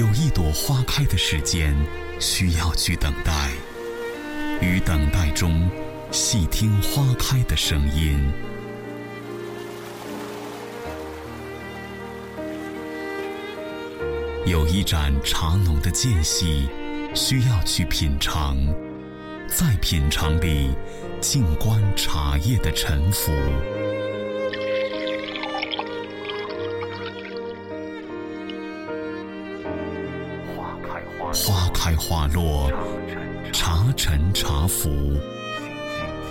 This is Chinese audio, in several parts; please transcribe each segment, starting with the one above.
有一朵花开的时间，需要去等待。于等待中，细听花开的声音。有一盏茶浓的间隙，需要去品尝。在品尝里，静观茶叶的沉浮。福，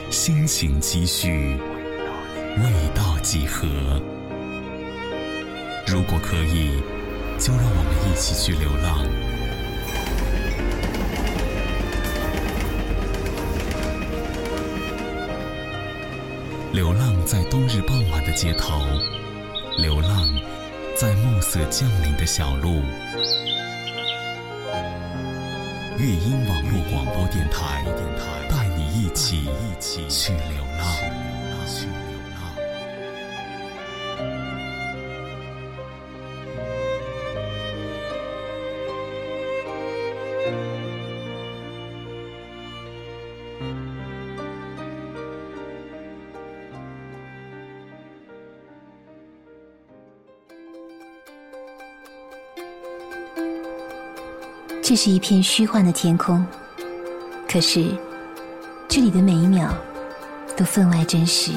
心情积蓄，味道几何？如果可以，就让我们一起去流浪。流浪在冬日傍晚的街头，流浪在暮色降临的小路。乐音网络广播电台，带你一起去流浪。这是一片虚幻的天空，可是这里的每一秒都分外真实。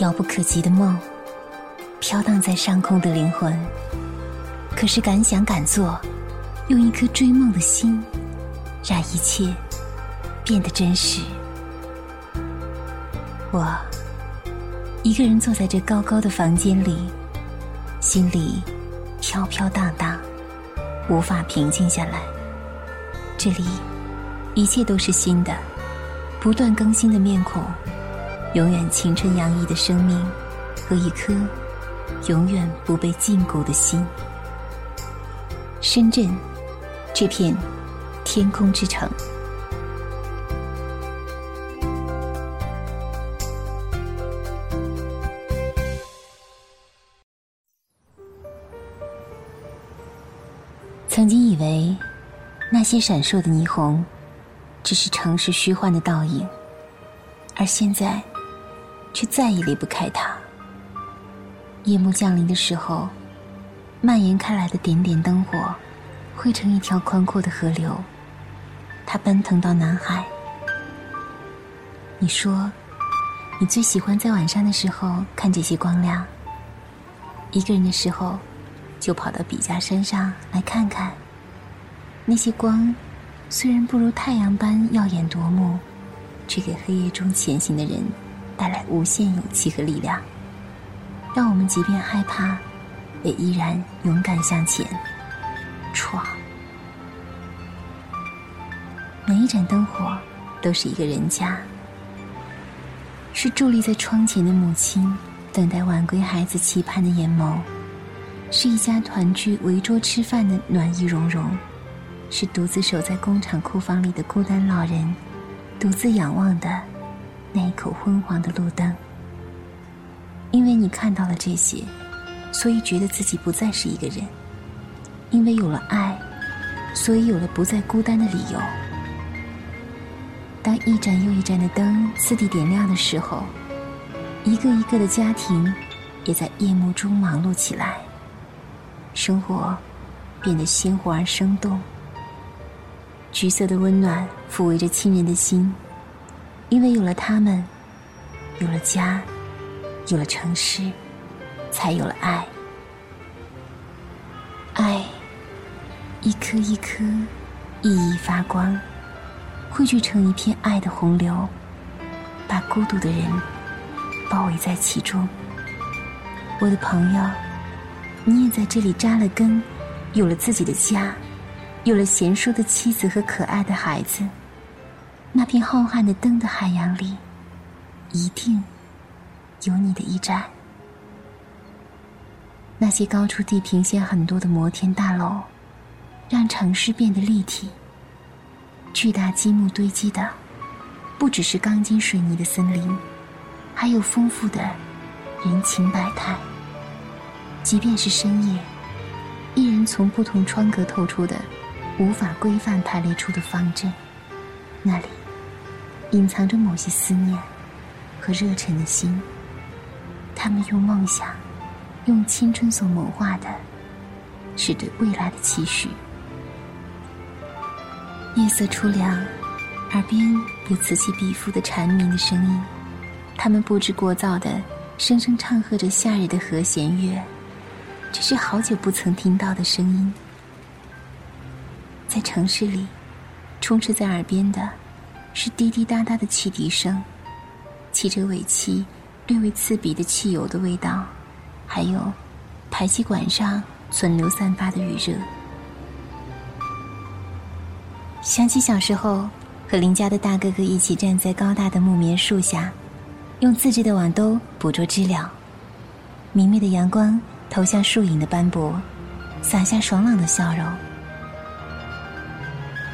遥不可及的梦，飘荡在上空的灵魂，可是敢想敢做，用一颗追梦的心，让一切变得真实。我一个人坐在这高高的房间里，心里飘飘荡荡。无法平静下来。这里，一切都是新的，不断更新的面孔，永远青春洋溢的生命，和一颗永远不被禁锢的心。深圳，这片天空之城。以为，那些闪烁的霓虹，只是城市虚幻的倒影，而现在，却再也离不开它。夜幕降临的时候，蔓延开来的点点灯火，汇成一条宽阔的河流，它奔腾到南海。你说，你最喜欢在晚上的时候看这些光亮。一个人的时候。就跑到笔架山上来看看，那些光，虽然不如太阳般耀眼夺目，却给黑夜中前行的人带来无限勇气和力量，让我们即便害怕，也依然勇敢向前闯。每一盏灯火都是一个人家，是伫立在窗前的母亲，等待晚归孩子期盼的眼眸。是一家团聚围桌吃饭的暖意融融，是独自守在工厂库房里的孤单老人，独自仰望的那一口昏黄的路灯。因为你看到了这些，所以觉得自己不再是一个人；因为有了爱，所以有了不再孤单的理由。当一盏又一盏的灯次第点亮的时候，一个一个的家庭也在夜幕中忙碌起来。生活变得鲜活而生动，橘色的温暖抚慰着亲人的心，因为有了他们，有了家，有了城市，才有了爱。爱，一颗一颗熠熠发光，汇聚成一片爱的洪流，把孤独的人包围在其中。我的朋友。你也在这里扎了根，有了自己的家，有了贤淑的妻子和可爱的孩子。那片浩瀚的灯的海洋里，一定有你的一盏。那些高出地平线很多的摩天大楼，让城市变得立体。巨大积木堆积的，不只是钢筋水泥的森林，还有丰富的人情百态。即便是深夜，一人从不同窗格透出的、无法规范排列出的方阵，那里隐藏着某些思念和热忱的心。他们用梦想，用青春所谋划的，是对未来的期许。夜色初凉，耳边有此起彼伏的蝉鸣的声音，他们不知过早的声声唱和着夏日的和弦乐。这是好久不曾听到的声音，在城市里，充斥在耳边的，是滴滴答答的汽笛声，汽车尾气略微刺鼻的汽油的味道，还有排气管上存留散发的余热。想起小时候和邻家的大哥哥一起站在高大的木棉树下，用自制的网兜捕捉知了，明媚的阳光。投向树影的斑驳，洒下爽朗的笑容。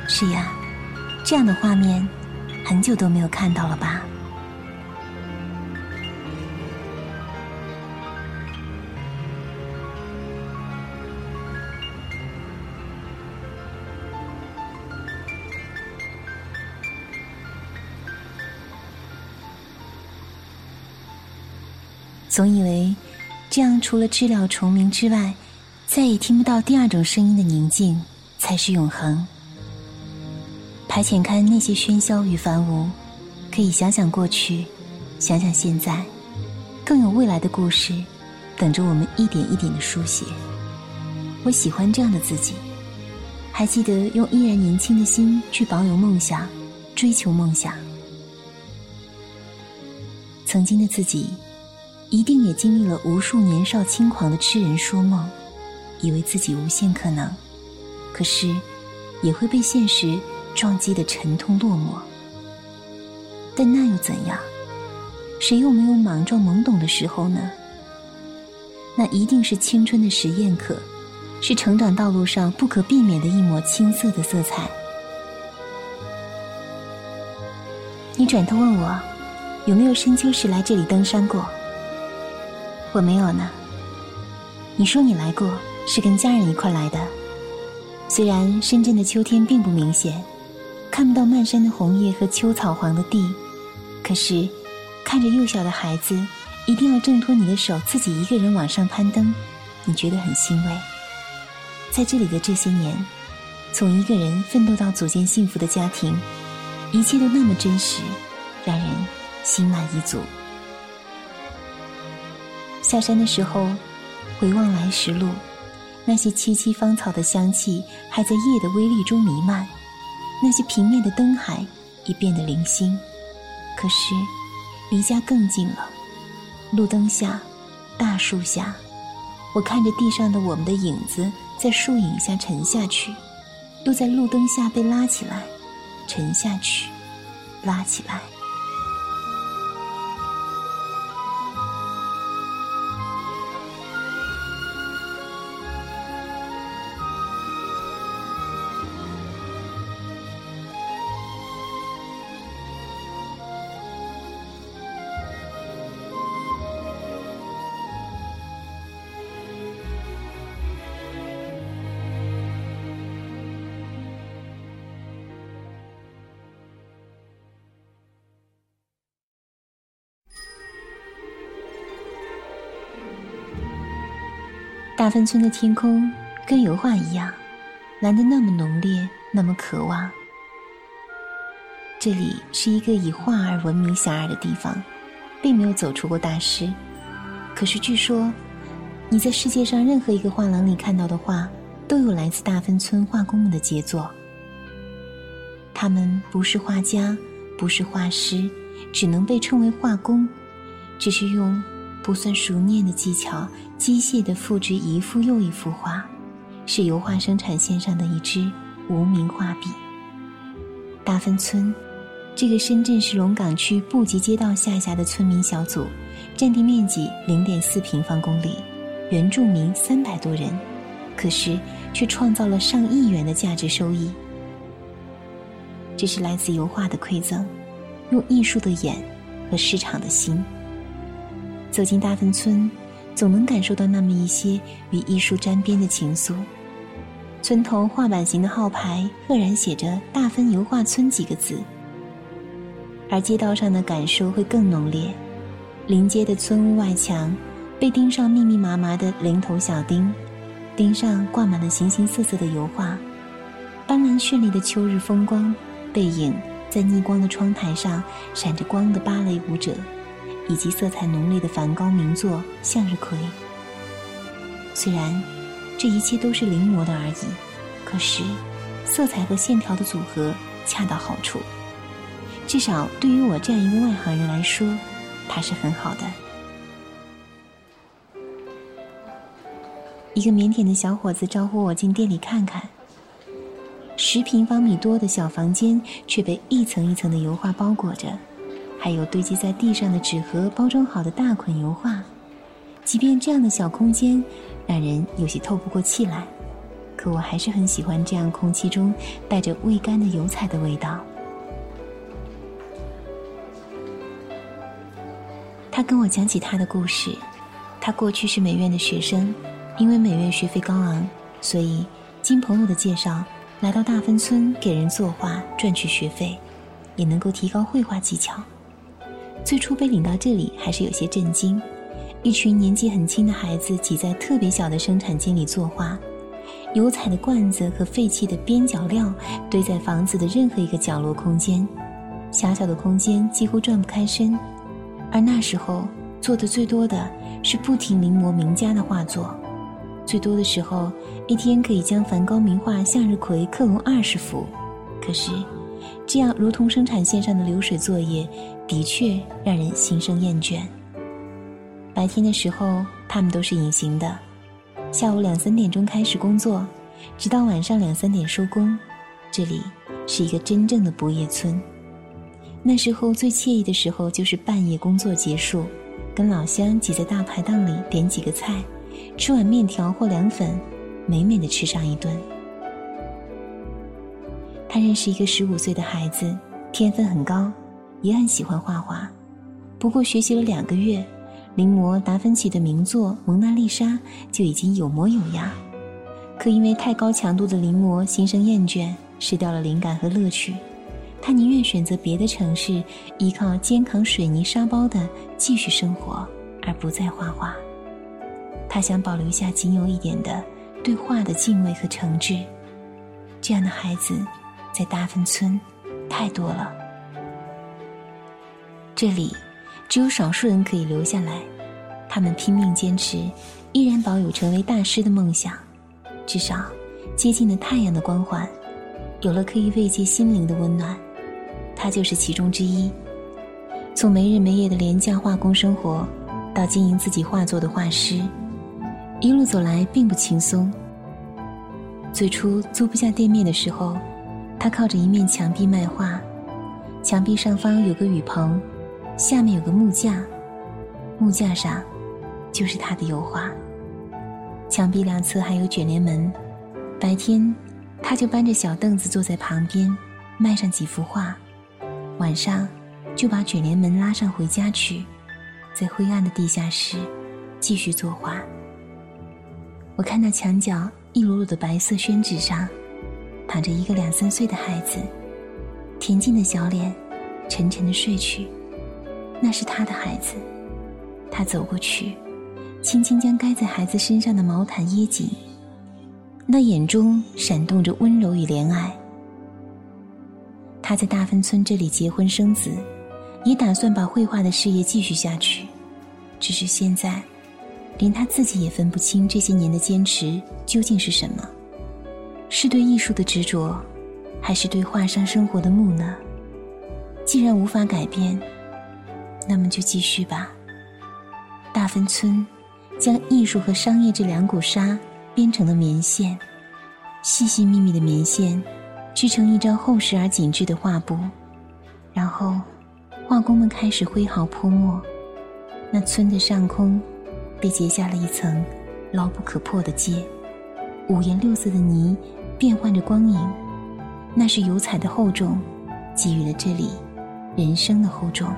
是呀，这样的画面，很久都没有看到了吧？总以为。这样，除了知了虫鸣之外，再也听不到第二种声音的宁静，才是永恒。排遣开那些喧嚣与繁芜，可以想想过去，想想现在，更有未来的故事，等着我们一点一点的书写。我喜欢这样的自己，还记得用依然年轻的心去保有梦想，追求梦想。曾经的自己。一定也经历了无数年少轻狂的痴人说梦，以为自己无限可能，可是也会被现实撞击的沉痛落寞。但那又怎样？谁又没有莽撞懵懂的时候呢？那一定是青春的实验课，是成长道路上不可避免的一抹青涩的色彩。你转头问我，有没有深秋时来这里登山过？我没有呢。你说你来过，是跟家人一块来的。虽然深圳的秋天并不明显，看不到漫山的红叶和秋草黄的地，可是看着幼小的孩子一定要挣脱你的手，自己一个人往上攀登，你觉得很欣慰。在这里的这些年，从一个人奋斗到组建幸福的家庭，一切都那么真实，让人心满意足。下山的时候，回望来时路，那些萋萋芳草的香气还在夜的微粒中弥漫，那些平面的灯海已变得零星。可是，离家更近了。路灯下，大树下，我看着地上的我们的影子在树影下沉下去，又在路灯下被拉起来，沉下去，拉起来。大芬村的天空跟油画一样，蓝得那么浓烈，那么渴望。这里是一个以画而闻名遐迩的地方，并没有走出过大师。可是据说，你在世界上任何一个画廊里看到的画，都有来自大芬村画工们的杰作。他们不是画家，不是画师，只能被称为画工，只是用。不算熟练的技巧，机械地复制一幅又一幅画，是油画生产线上的一支无名画笔。大芬村，这个深圳市龙岗区布吉街道下辖的村民小组，占地面积零点四平方公里，原住民三百多人，可是却创造了上亿元的价值收益。这是来自油画的馈赠，用艺术的眼和市场的心。走进大芬村，总能感受到那么一些与艺术沾边的情愫。村头画板型的号牌赫然写着“大分油画村”几个字，而街道上的感受会更浓烈。临街的村屋外墙被钉上密密麻麻的零头小钉，钉上挂满了形形色色的油画，斑斓绚丽的秋日风光，背影在逆光的窗台上闪着光的芭蕾舞者，以及色彩浓烈的梵高名作《向日葵》。虽然。这一切都是临摹的而已，可是，色彩和线条的组合恰到好处。至少对于我这样一个外行人来说，它是很好的。一个腼腆的小伙子招呼我进店里看看。十平方米多的小房间却被一层一层的油画包裹着，还有堆积在地上的纸盒包装好的大捆油画。即便这样的小空间。让人有些透不过气来，可我还是很喜欢这样空气中带着未干的油彩的味道。他跟我讲起他的故事，他过去是美院的学生，因为美院学费高昂，所以经朋友的介绍来到大芬村给人作画赚取学费，也能够提高绘画技巧。最初被领到这里还是有些震惊。一群年纪很轻的孩子挤在特别小的生产间里作画，油彩的罐子和废弃的边角料堆在房子的任何一个角落空间，狭小的空间几乎转不开身。而那时候做的最多的是不停临摹名家的画作，最多的时候一天可以将梵高名画《向日葵》克隆二十幅。可是，这样如同生产线上的流水作业，的确让人心生厌倦。白天的时候，他们都是隐形的，下午两三点钟开始工作，直到晚上两三点收工。这里是一个真正的不夜村。那时候最惬意的时候就是半夜工作结束，跟老乡挤在大排档里点几个菜，吃碗面条或凉粉，美美的吃上一顿。他认识一个十五岁的孩子，天分很高，也很喜欢画画，不过学习了两个月。临摹达芬奇的名作《蒙娜丽莎》就已经有模有样，可因为太高强度的临摹，心生厌倦，失掉了灵感和乐趣。他宁愿选择别的城市，依靠肩扛水泥沙包的继续生活，而不再画画。他想保留下仅有一点的对画的敬畏和诚挚。这样的孩子，在大芬村太多了。这里。只有少数人可以留下来，他们拼命坚持，依然保有成为大师的梦想，至少接近了太阳的光环，有了可以慰藉心灵的温暖。他就是其中之一。从没日没夜的廉价画工生活，到经营自己画作的画师，一路走来并不轻松。最初租不下店面的时候，他靠着一面墙壁卖画，墙壁上方有个雨棚。下面有个木架，木架上就是他的油画。墙壁两侧还有卷帘门，白天他就搬着小凳子坐在旁边，卖上几幅画；晚上就把卷帘门拉上回家去，在灰暗的地下室继续作画。我看到墙角一摞摞的白色宣纸上，躺着一个两三岁的孩子，恬静的小脸，沉沉的睡去。那是他的孩子，他走过去，轻轻将盖在孩子身上的毛毯掖紧，那眼中闪动着温柔与怜爱。他在大芬村这里结婚生子，也打算把绘画的事业继续下去，只是现在，连他自己也分不清这些年的坚持究竟是什么，是对艺术的执着，还是对画商生活的木讷？既然无法改变。那么就继续吧。大芬村将艺术和商业这两股纱编成了棉线，细细密密的棉线织成一张厚实而紧致的画布，然后画工们开始挥毫泼墨。那村的上空被结下了一层牢不可破的结，五颜六色的泥变换着光影，那是油彩的厚重，给予了这里人生的厚重。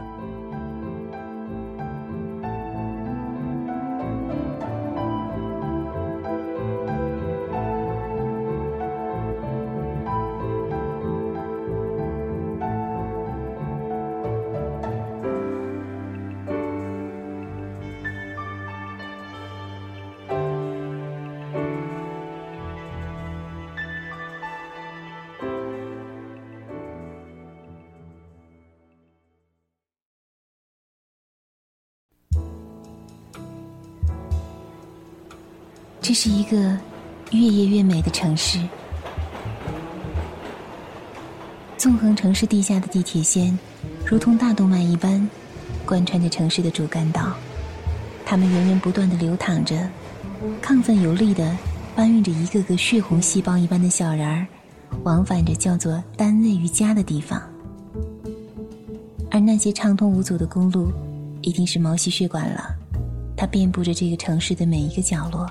这是一个越夜越美的城市。纵横城市地下的地铁线，如同大动脉一般，贯穿着城市的主干道。它们源源不断的流淌着，亢奋有力的搬运着一个个血红细胞一般的小人儿，往返着叫做单位与家的地方。而那些畅通无阻的公路，一定是毛细血管了。它遍布着这个城市的每一个角落，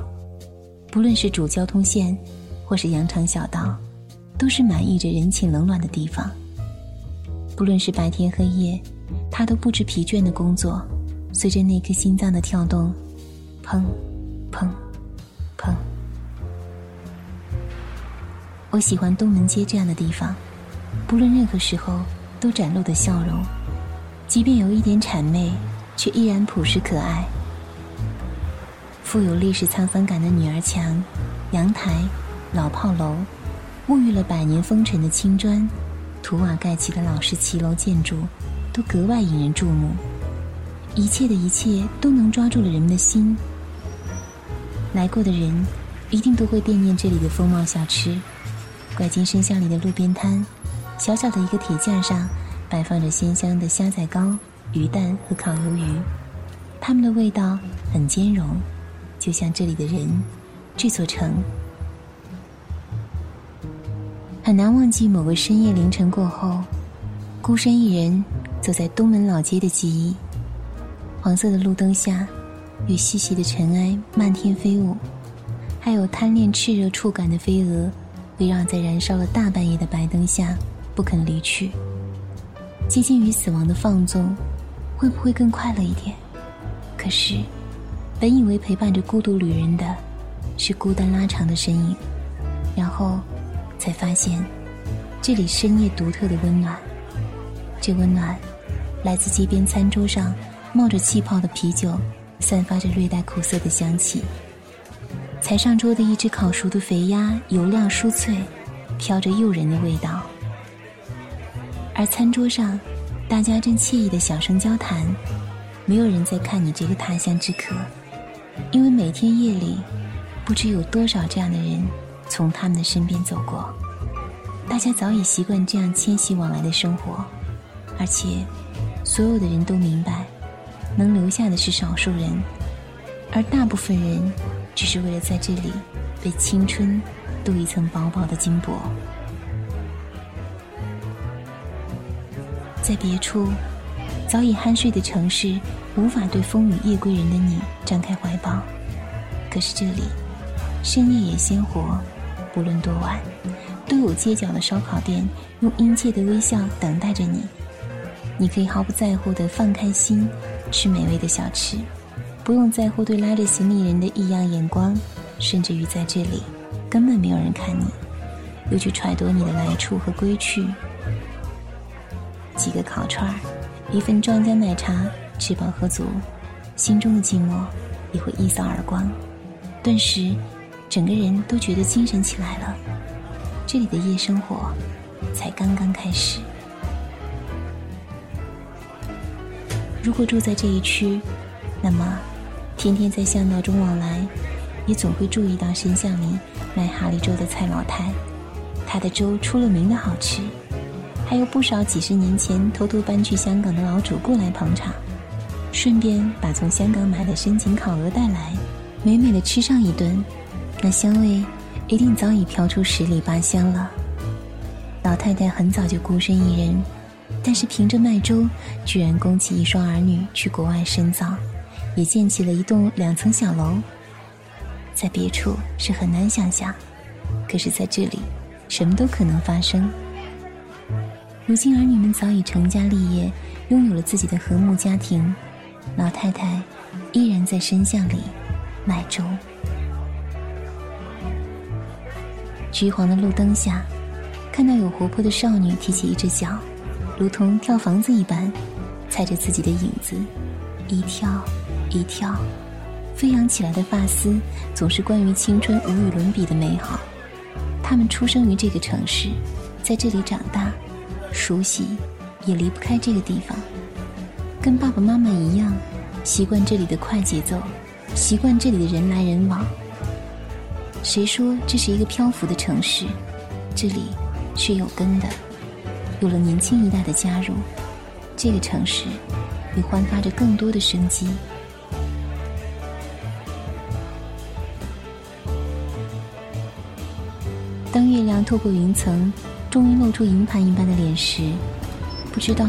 不论是主交通线，或是羊肠小道，都是满溢着人情冷暖的地方。不论是白天黑夜，他都不知疲倦的工作。随着那颗心脏的跳动，砰，砰，砰。我喜欢东门街这样的地方，不论任何时候都展露的笑容，即便有一点谄媚，却依然朴实可爱。富有历史沧桑感的女儿墙、阳台、老炮楼，沐浴了百年风尘的青砖、土瓦盖起的老式骑楼建筑，都格外引人注目。一切的一切都能抓住了人们的心。来过的人一定都会惦念这里的风貌小吃。拐进深巷里的路边摊，小小的一个铁架上摆放着鲜香的虾仔糕、鱼蛋和烤鱿鱼，它们的味道很兼容，就像这里的人，这座城。很难忘记某个深夜凌晨过后，孤身一人走在东门老街的记忆。黄色的路灯下，与细细的尘埃漫天飞舞，还有贪恋炽热触感的飞蛾，围绕在燃烧了大半夜的白灯下，不肯离去。接近于死亡的放纵，会不会更快乐一点？可是，本以为陪伴着孤独旅人的，是孤单拉长的身影，然后，才发现，这里深夜独特的温暖。这温暖，来自街边餐桌上。冒着气泡的啤酒，散发着略带苦涩的香气。才上桌的一只烤熟的肥鸭，油亮酥脆，飘着诱人的味道。而餐桌上，大家正惬意的小声交谈，没有人在看你这个他乡之客，因为每天夜里，不知有多少这样的人从他们的身边走过。大家早已习惯这样迁徙往来的生活，而且，所有的人都明白。能留下的是少数人，而大部分人只是为了在这里被青春镀一层薄薄的金箔。在别处，早已酣睡的城市无法对风雨夜归人的你张开怀抱。可是这里，深夜也鲜活，不论多晚，都有街角的烧烤店用殷切的微笑等待着你。你可以毫不在乎的放开心。吃美味的小吃，不用在乎对拉着行李人的异样眼光，甚至于在这里根本没有人看你，又去揣度你的来处和归去。几个烤串儿，一份庄家奶茶，吃饱喝足，心中的寂寞也会一扫而光，顿时整个人都觉得精神起来了。这里的夜生活才刚刚开始。如果住在这一区，那么天天在巷道中往来，也总会注意到深巷里卖哈利粥的蔡老太。他的粥出了名的好吃，还有不少几十年前偷偷搬去香港的老主顾来捧场，顺便把从香港买的深井烤鹅带来，美美的吃上一顿，那香味一定早已飘出十里八乡了。老太太很早就孤身一人。但是凭着卖粥，居然供起一双儿女去国外深造，也建起了一栋两层小楼。在别处是很难想象，可是在这里，什么都可能发生。如今儿女们早已成家立业，拥有了自己的和睦家庭，老太太依然在深巷里卖粥。橘黄的路灯下，看到有活泼的少女提起一只脚。如同跳房子一般，踩着自己的影子，一跳一跳，飞扬起来的发丝，总是关于青春无与伦比的美好。他们出生于这个城市，在这里长大，熟悉，也离不开这个地方。跟爸爸妈妈一样，习惯这里的快节奏，习惯这里的人来人往。谁说这是一个漂浮的城市？这里是有根的。有了年轻一代的加入，这个城市也焕发着更多的生机。当月亮透过云层，终于露出银盘一般的脸时，不知道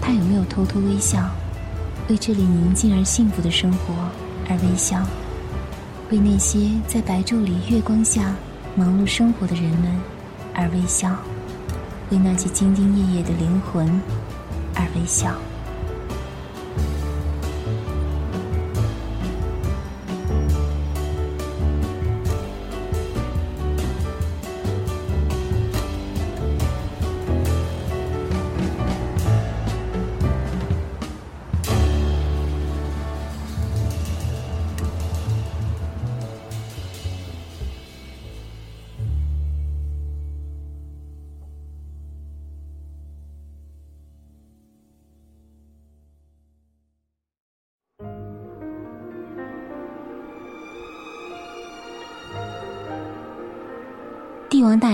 他有没有偷偷微笑，为这里宁静而幸福的生活而微笑，为那些在白昼里月光下忙碌生活的人们而微笑。为那些兢兢业业的灵魂而微笑。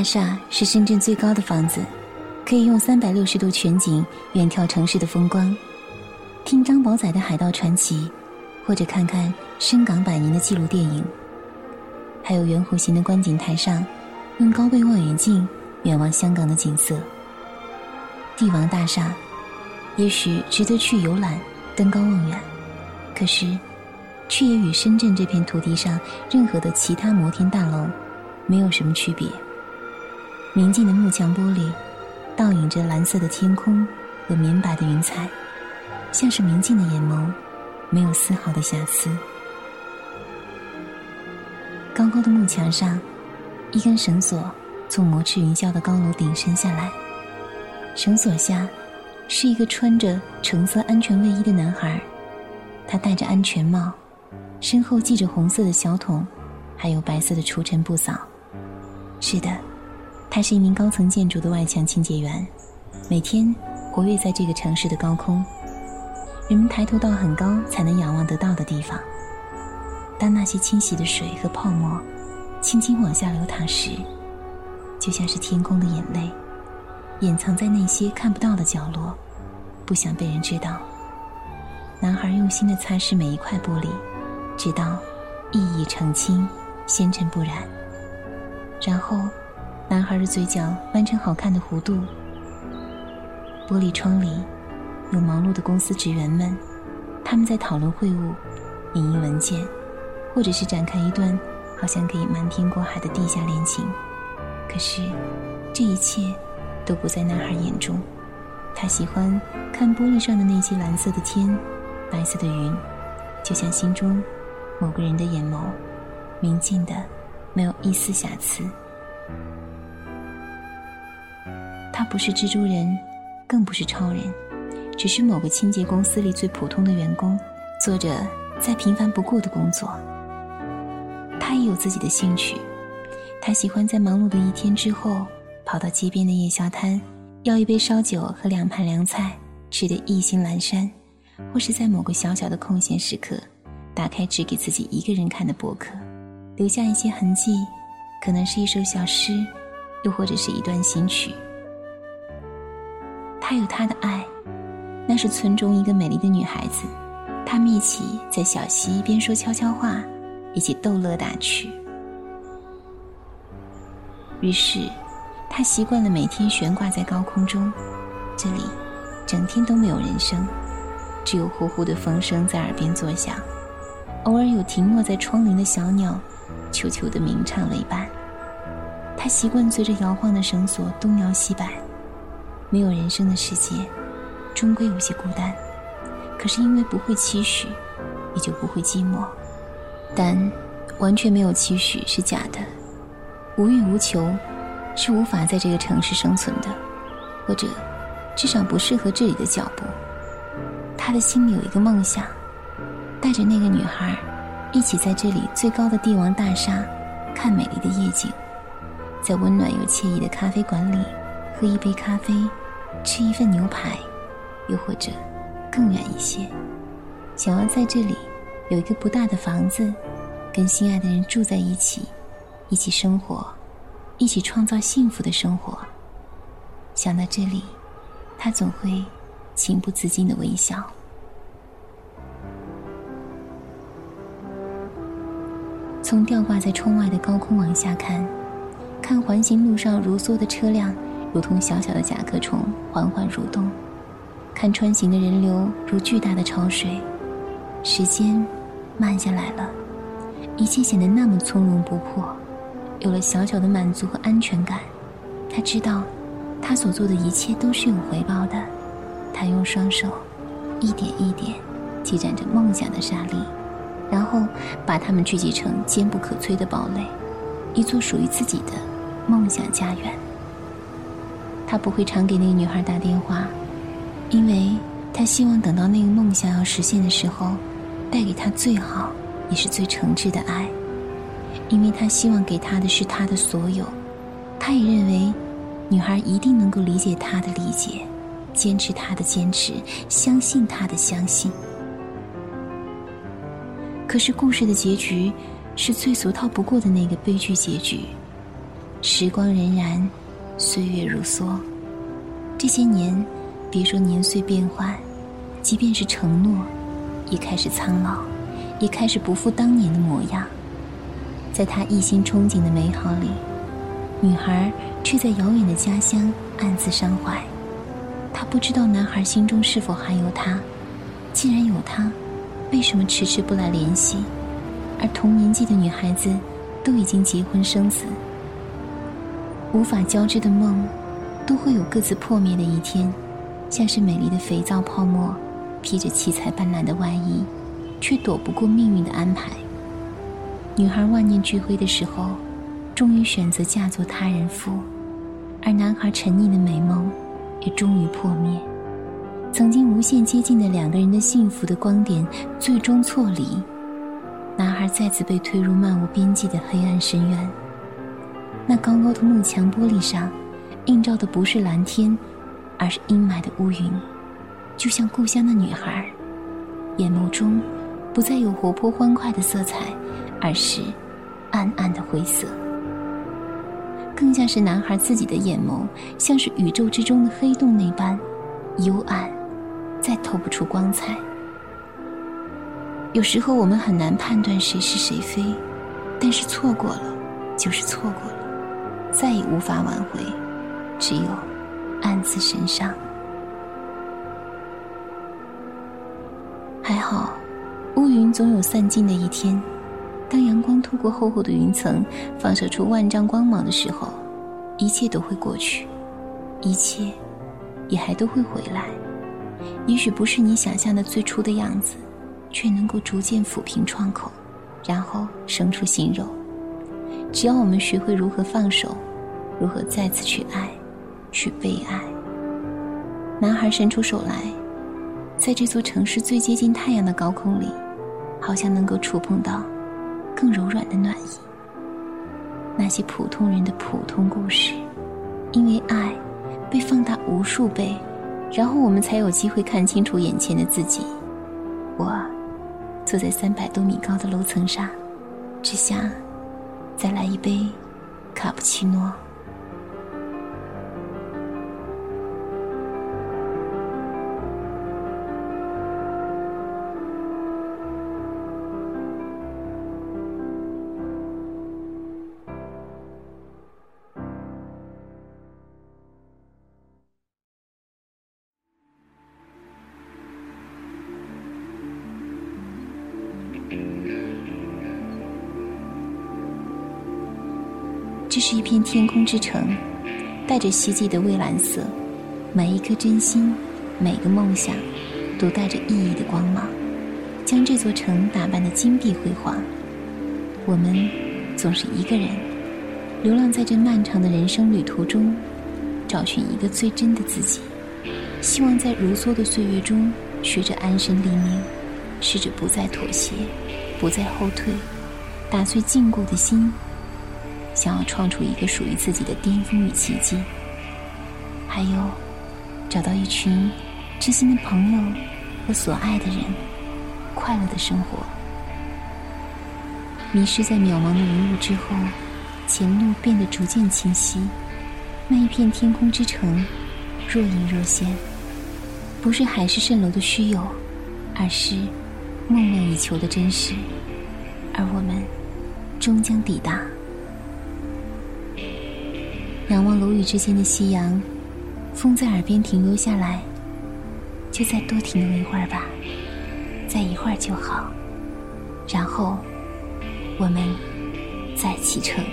厦是深圳最高的房子，可以用三百六十度全景远眺城市的风光。听张宝仔的《海盗传奇》，或者看看深港百年的纪录电影。还有圆弧形的观景台上，用高倍望远镜远望香港的景色。帝王大厦，也许值得去游览、登高望远，可是，却也与深圳这片土地上任何的其他摩天大楼，没有什么区别。明净的幕墙玻璃，倒映着蓝色的天空和绵白的云彩，像是明净的眼眸，没有丝毫的瑕疵。高高的幕墙上，一根绳索从摩翅云霄的高楼顶伸下来，绳索下是一个穿着橙色安全卫衣的男孩，他戴着安全帽，身后系着红色的小桶，还有白色的除尘布扫。是的。他是一名高层建筑的外墙清洁员，每天活跃在这个城市的高空，人们抬头到很高才能仰望得到的地方。当那些清洗的水和泡沫轻轻往下流淌时，就像是天空的眼泪，掩藏在那些看不到的角落，不想被人知道。男孩用心地擦拭每一块玻璃，直到熠熠澄清、纤尘不染，然后。男孩的嘴角弯成好看的弧度。玻璃窗里，有忙碌的公司职员们，他们在讨论会务、拟印文件，或者是展开一段好像可以瞒天过海的地下恋情。可是，这一切都不在男孩眼中。他喜欢看玻璃上的那些蓝色的天、白色的云，就像心中某个人的眼眸，明净的，没有一丝瑕疵。他不是蜘蛛人，更不是超人，只是某个清洁公司里最普通的员工，做着再平凡不过的工作。他也有自己的兴趣，他喜欢在忙碌的一天之后，跑到街边的夜宵摊，要一杯烧酒和两盘凉菜，吃得意兴阑珊；或是在某个小小的空闲时刻，打开只给自己一个人看的博客，留下一些痕迹，可能是一首小诗，又或者是一段新曲。他有他的爱，那是村中一个美丽的女孩子，他们一起在小溪边说悄悄话，一起逗乐打趣。于是，他习惯了每天悬挂在高空中，这里整天都没有人声，只有呼呼的风声在耳边作响，偶尔有停落在窗棂的小鸟，悄悄的鸣唱了一半。他习惯随着摇晃的绳索东摇西摆。没有人生的世界，终归有些孤单。可是因为不会期许，也就不会寂寞。但完全没有期许是假的，无欲无求是无法在这个城市生存的，或者至少不适合这里的脚步。他的心里有一个梦想，带着那个女孩，一起在这里最高的帝王大厦看美丽的夜景，在温暖又惬意的咖啡馆里。喝一杯咖啡，吃一份牛排，又或者更远一些，想要在这里有一个不大的房子，跟心爱的人住在一起，一起生活，一起创造幸福的生活。想到这里，他总会情不自禁的微笑。从吊挂在窗外的高空往下看，看环形路上如梭的车辆，如同小小的甲壳虫缓缓蠕动；看穿行的人流如巨大的潮水。时间慢下来了，一切显得那么从容不迫。有了小小的满足和安全感，他知道，他所做的一切都是有回报的。他用双手，一点一点，积攒着梦想的沙粒，然后把它们聚集成坚不可摧的堡垒，一座属于自己的梦想家园。他不会常给那个女孩打电话，因为他希望等到那个梦想要实现的时候，带给她最好也是最诚挚的爱。因为他希望给他的是他的所有，他也认为，女孩一定能够理解他的理解，坚持他的坚持，相信他的相信。可是故事的结局，是最俗套不过的那个悲剧结局。时光荏苒，岁月如梭，这些年，别说年岁变换，即便是承诺，也开始苍老，也开始不复当年的模样。在他一心憧憬的美好里，女孩却在遥远的家乡暗自伤怀。她不知道男孩心中是否还有她，既然有他，为什么迟迟不来联系？而同年纪的女孩子都已经结婚生子，无法交织的梦，都会有各自破灭的一天，像是美丽的肥皂泡沫，披着七彩斑斓的外衣，却躲不过命运的安排。女孩万念俱灰的时候，终于选择嫁作他人妇，而男孩沉溺的美梦也终于破灭。曾经无限接近的两个人的幸福的光点，最终错离。男孩再次被推入漫无边际的黑暗深渊。那高高的幕墙玻璃上，映照的不是蓝天，而是阴霾的乌云，就像故乡的女孩，眼眸中不再有活泼欢快的色彩。而是暗暗的灰色，更像是男孩自己的眼眸，像是宇宙之中的黑洞那般幽暗，再透不出光彩。有时候我们很难判断谁是谁非，但是错过了就是错过了，再也无法挽回，只有暗自神伤。还好，乌云总有散尽的一天。当阳光透过厚厚的云层，放射出万丈光芒的时候，一切都会过去，一切也还都会回来。也许不是你想象的最初的样子，却能够逐渐抚平创口，然后生出新肉。只要我们学会如何放手，如何再次去爱，去被爱。男孩伸出手来，在这座城市最接近太阳的高空里，好像能够触碰到。更柔软的暖意。那些普通人的普通故事，因为爱被放大无数倍，然后我们才有机会看清楚眼前的自己。我坐在三百多米高的楼层上，只想再来一杯卡布奇诺。天空之城，带着希冀的蔚蓝色。每一颗真心，每个梦想，都带着意义的光芒，将这座城打扮的金碧辉煌。我们总是一个人，流浪在这漫长的人生旅途中，找寻一个最真的自己。希望在如梭的岁月中，学着安身立命，试着不再妥协，不再后退，打碎禁锢的心。想要创出一个属于自己的巅峰与奇迹，还有找到一群知心的朋友和所爱的人，快乐的生活。迷失在渺茫的云雾之后，前路变得逐渐清晰，那一片天空之城若隐若现，不是海市蜃楼的虚有，而是梦寐以求的真实。而我们终将抵达。仰望楼宇之间的夕阳，风在耳边停留下来，就再多停留一会儿吧，再一会儿就好。然后，我们再启程。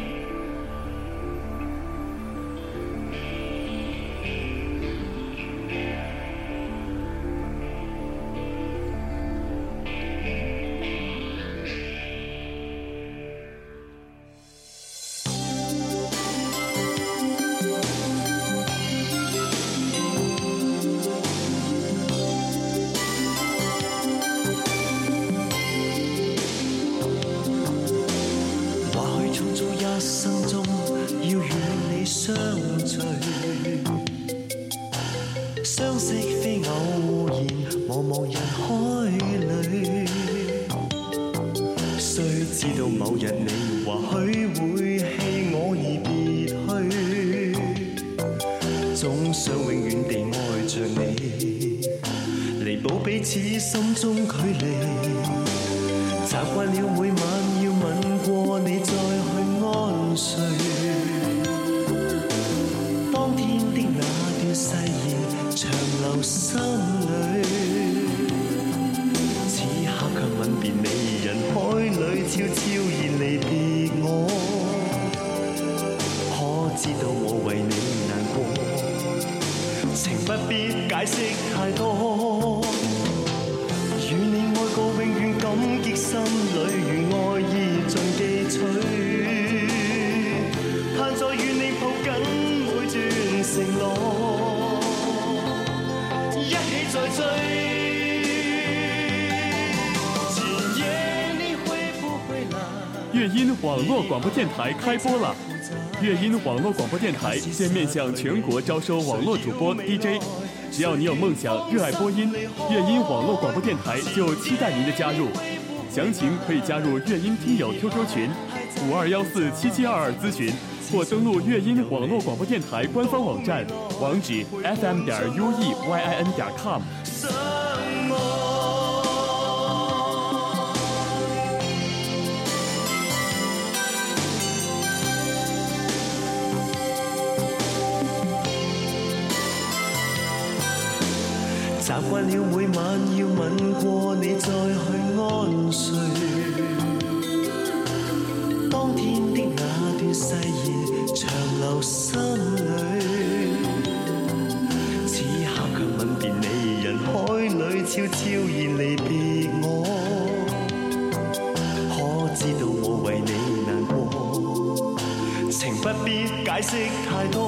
乐网络广播电台开播了！乐音网络广播电台现面向全国招收网络主播 DJ，只要你有梦想、热爱播音，乐音网络广播电台就期待您的加入。详情可以加入乐音听友 QQ 群五二幺四七七二二咨询，或登录乐音网络广播电台官方网站，网址 fm 点 ueyin 点 com。习惯了每晚要吻过你再去。安睡，当天的那段誓言长留心里，此刻却吻别你，人海里悄悄然离别我，可知道我为你难过，情不必解释太多，